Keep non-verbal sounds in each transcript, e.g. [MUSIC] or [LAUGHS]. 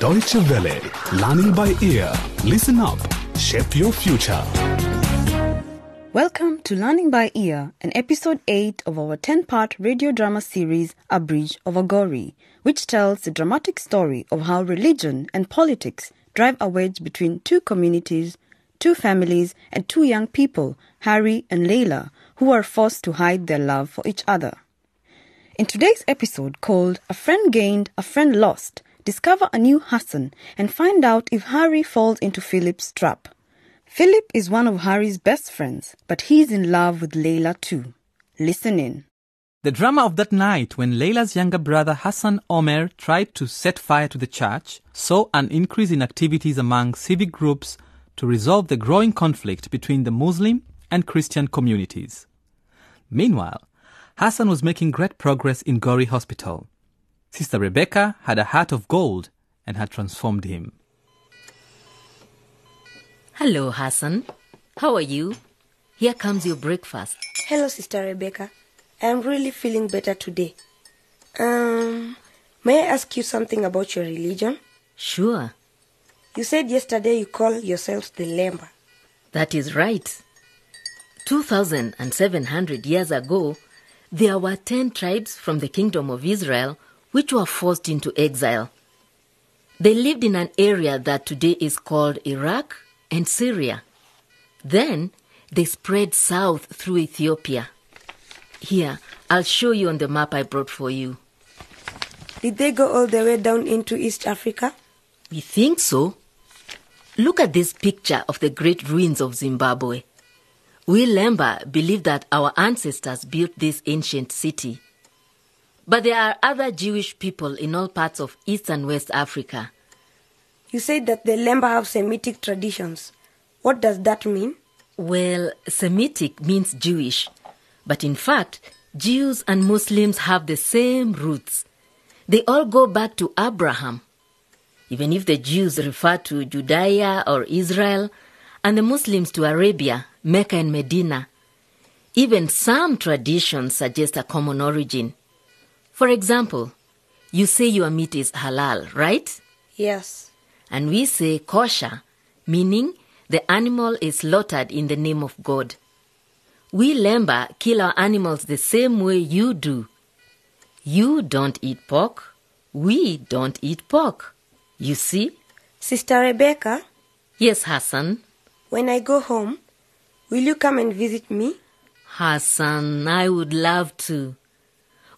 Deutsche Welle. Learning by ear. Listen up. Shape your future. Welcome to Learning by Ear, an episode 8 of our 10 part radio drama series, A Bridge over Gori, which tells the dramatic story of how religion and politics drive a wedge between two communities, two families, and two young people, Harry and Layla, who are forced to hide their love for each other. In today's episode called A Friend Gained, A Friend Lost, discover a new Hassan and find out if Harry falls into Philip's trap. Philip is one of Harry's best friends, but he's in love with Layla too. Listen in. The drama of that night when Layla's younger brother Hassan Omer tried to set fire to the church saw an increase in activities among civic groups to resolve the growing conflict between the Muslim and Christian communities. Meanwhile, Hassan was making great progress in Gori Hospital. Sister Rebecca had a heart of gold and had transformed him. Hello, Hassan. How are you? Here comes your breakfast. Hello, Sister Rebecca. I am really feeling better today. Um, may I ask you something about your religion? Sure, You said yesterday you call yourselves the Lemba. that is right. 2,700 years ago, there were 10 tribes from the kingdom of Israel which were forced into exile. They lived in an area that today is called Iraq and Syria. Then they spread south through Ethiopia. Here, I'll show you on the map I brought for you. Did they go all the way down into East Africa? We think so. Look at this picture of the great ruins of Zimbabwe. We Lemba believe that our ancestors built this ancient city. But there are other Jewish people in all parts of East and West Africa. You said that the Lemba have Semitic traditions. What does that mean? Well, Semitic means Jewish, but in fact, Jews and Muslims have the same roots. They all go back to Abraham. Even if the Jews refer to Judea or Israel, and the Muslims to Arabia, Mecca, and Medina, even some traditions suggest a common origin. For example, you say your meat is halal, right? Yes. And we say kosher, meaning the animal is slaughtered in the name of God. We Lemba kill our animals the same way you do. You don't eat pork, we don't eat pork. You see? Sister Rebecca, Yes, Hassan. when I go home, will you come and visit me? Hassan, I would love to.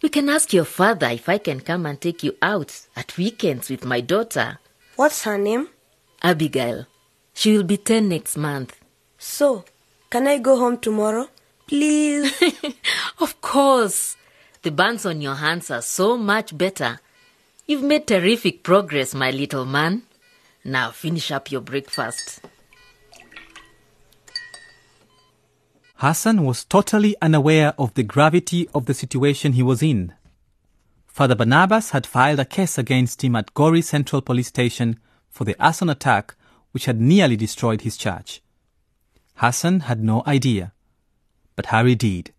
We can ask your father if I can come and take you out at weekends with my daughter, What's her name? Abigail. She will be 10 next month. So, can I go home tomorrow? Please. [LAUGHS] Of course. The burns on your hands are so much better. You've made terrific progress, my little man. Now finish up your breakfast. Hassan was totally unaware of the gravity of the situation he was in. Father Barnabas had filed a case against him at Gori Central Police Station for the arson attack which had nearly destroyed his church. Hassan had no idea, but Harry did.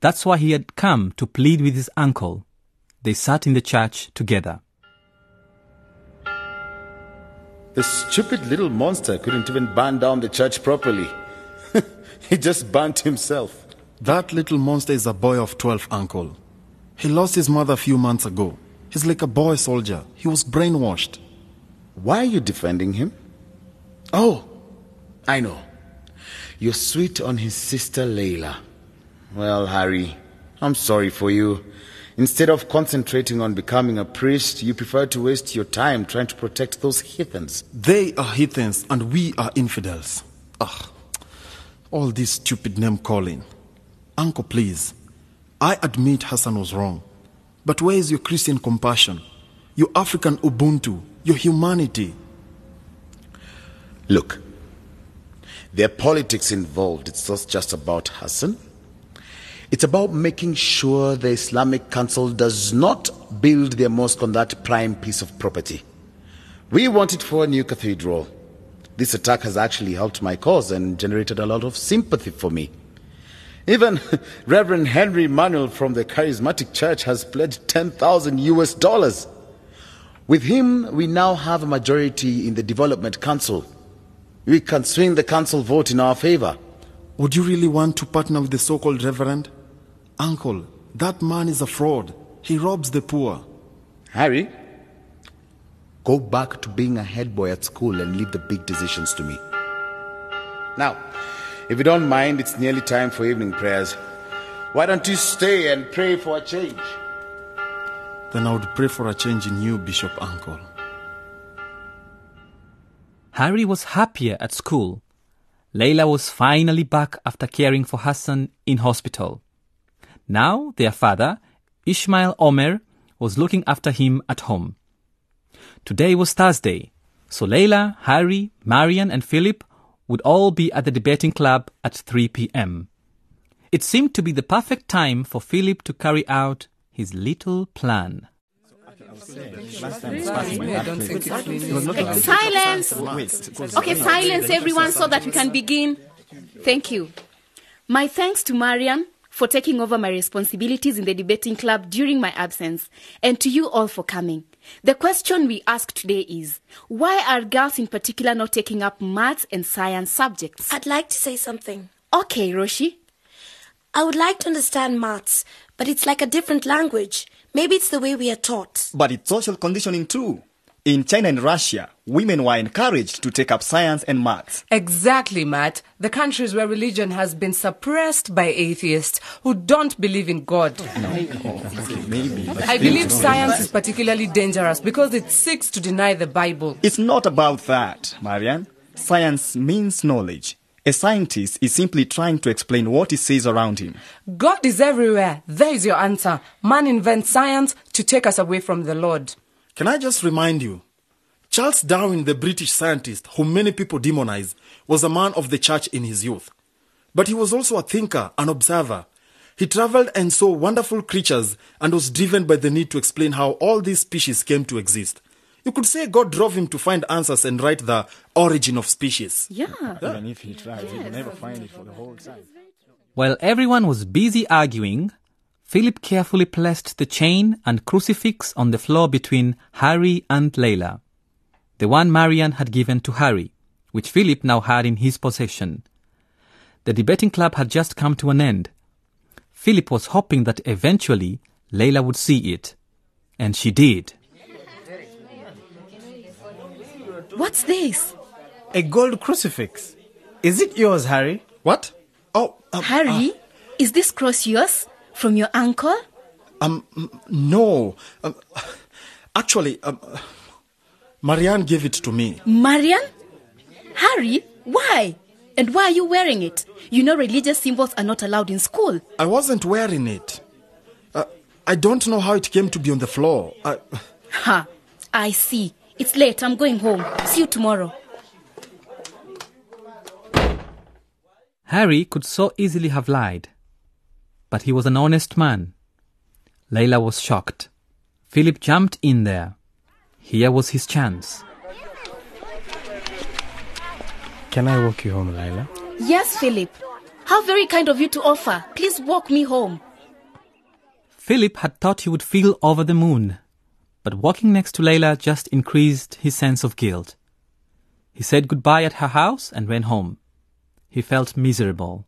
That's why he had come to plead with his uncle. They sat in the church together. The stupid little monster couldn't even burn down the church properly. He just burnt himself. That little monster is a boy of 12, uncle. He lost his mother a few months ago. He's like a boy soldier. He was brainwashed. Why are you defending him? Oh, I know. You're sweet on his sister Layla. Well, Harry, I'm sorry for you. Instead of concentrating on becoming a priest, you prefer to waste your time trying to protect those heathens. They are heathens and we are infidels. Ugh. All this stupid name calling. Uncle, please. I admit Hassan was wrong. But where is your Christian compassion? Your African Ubuntu? Your humanity? Look, there are politics involved. It's not just about Hassan. It's about making sure the Islamic Council does not build their mosque on that prime piece of property. We want it for a new cathedral. This attack has actually helped my cause and generated a lot of sympathy for me. Even [LAUGHS] Reverend Henry Manuel from the Charismatic Church has pledged 10,000 US dollars. With him, we now have a majority in the Development Council. We can swing the council vote in our favor. Would you really want to partner with the so called Reverend? Uncle, that man is a fraud. He robs the poor. Harry, go back to being a head boy at school and leave the big decisions to me. Now, if you don't mind, it's nearly time for evening prayers. Why don't you stay and pray for a change? Then I would pray for a change in you, Bishop Uncle. Harry was happier at school. Layla was finally back after caring for Hassan in hospital. Now their father, Ishmael Omer, was looking after him at home. Today was Thursday, so Layla, Harry, Marian, and Philip would all be at the debating club at 3 p.m. It seemed to be the perfect time for Philip to carry out his little plan. Silence! Okay, silence everyone so that we can begin. Thank you. My thanks to Marian for taking over my responsibilities in the debating club during my absence, and to you all for coming. The question we ask today is why are girls in particular not taking up maths and science subjects? I'd like to say something. Okay, Roshi. I would like to understand maths, but it's like a different language. Maybe it's the way we are taught. But it's social conditioning too. In China and Russia, women were encouraged to take up science and maths. Exactly, Matt. The countries where religion has been suppressed by atheists who don't believe in God. No, oh, Maybe. I believe science is particularly dangerous because it seeks to deny the Bible. It's not about that, Marianne. Science means knowledge. A scientist is simply trying to explain what he sees around him. God is everywhere. There is your answer. Man invents science to take us away from the Lord. Can I just remind you? Charles Darwin, the British scientist whom many people demonize, was a man of the church in his youth. But he was also a thinker, an observer. He traveled and saw wonderful creatures and was driven by the need to explain how all these species came to exist. You could say God drove him to find answers and write the origin of species. Yeah. Even if he tries, he will never find it for the whole time. While everyone was busy arguing, Philip carefully placed the chain and crucifix on the floor between Harry and Layla, the one Marian had given to Harry, which Philip now had in his possession. The debating club had just come to an end. Philip was hoping that eventually Layla would see it. And she did. What's this? A gold crucifix. Is it yours, Harry? What? Oh, um, Harry, is this cross yours? From your uncle? Um, no. Um, actually, um, Marianne gave it to me. Marianne? Harry, why? And why are you wearing it? You know religious symbols are not allowed in school. I wasn't wearing it. Uh, I don't know how it came to be on the floor. I, Ha, I see. It's late. I'm going home. See you tomorrow. Harry could so easily have lied. But he was an honest man. Layla was shocked. Philip jumped in there. Here was his chance. Can I walk you home, Lila? Yes, Philip. How very kind of you to offer. Please walk me home. Philip had thought he would feel over the moon, but walking next to Layla just increased his sense of guilt. He said goodbye at her house and went home. He felt miserable.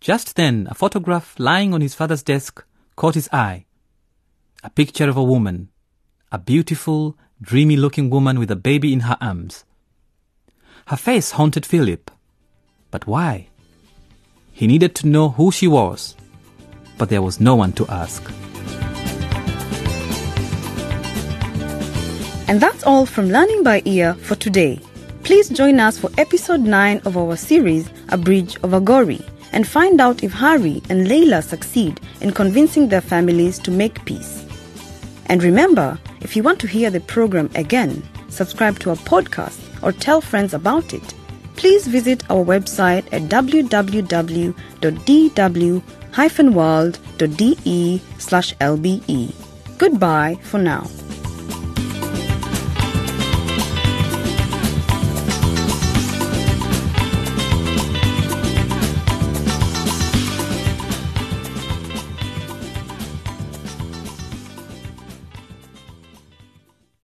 Just then, a photograph lying on his father's desk caught his eye. A picture of a woman, a beautiful, dreamy looking woman with a baby in her arms. Her face haunted Philip. But why? He needed to know who she was, but there was no one to ask. And that's all from Learning by Ear for today. Please join us for episode 9 of our series, A Bridge Over Gori, and find out if Harry and Layla succeed in convincing their families to make peace. And remember, if you want to hear the program again, subscribe to our podcast or tell friends about it. Please visit our website at www.dw-world.de slash lbe. Goodbye for now.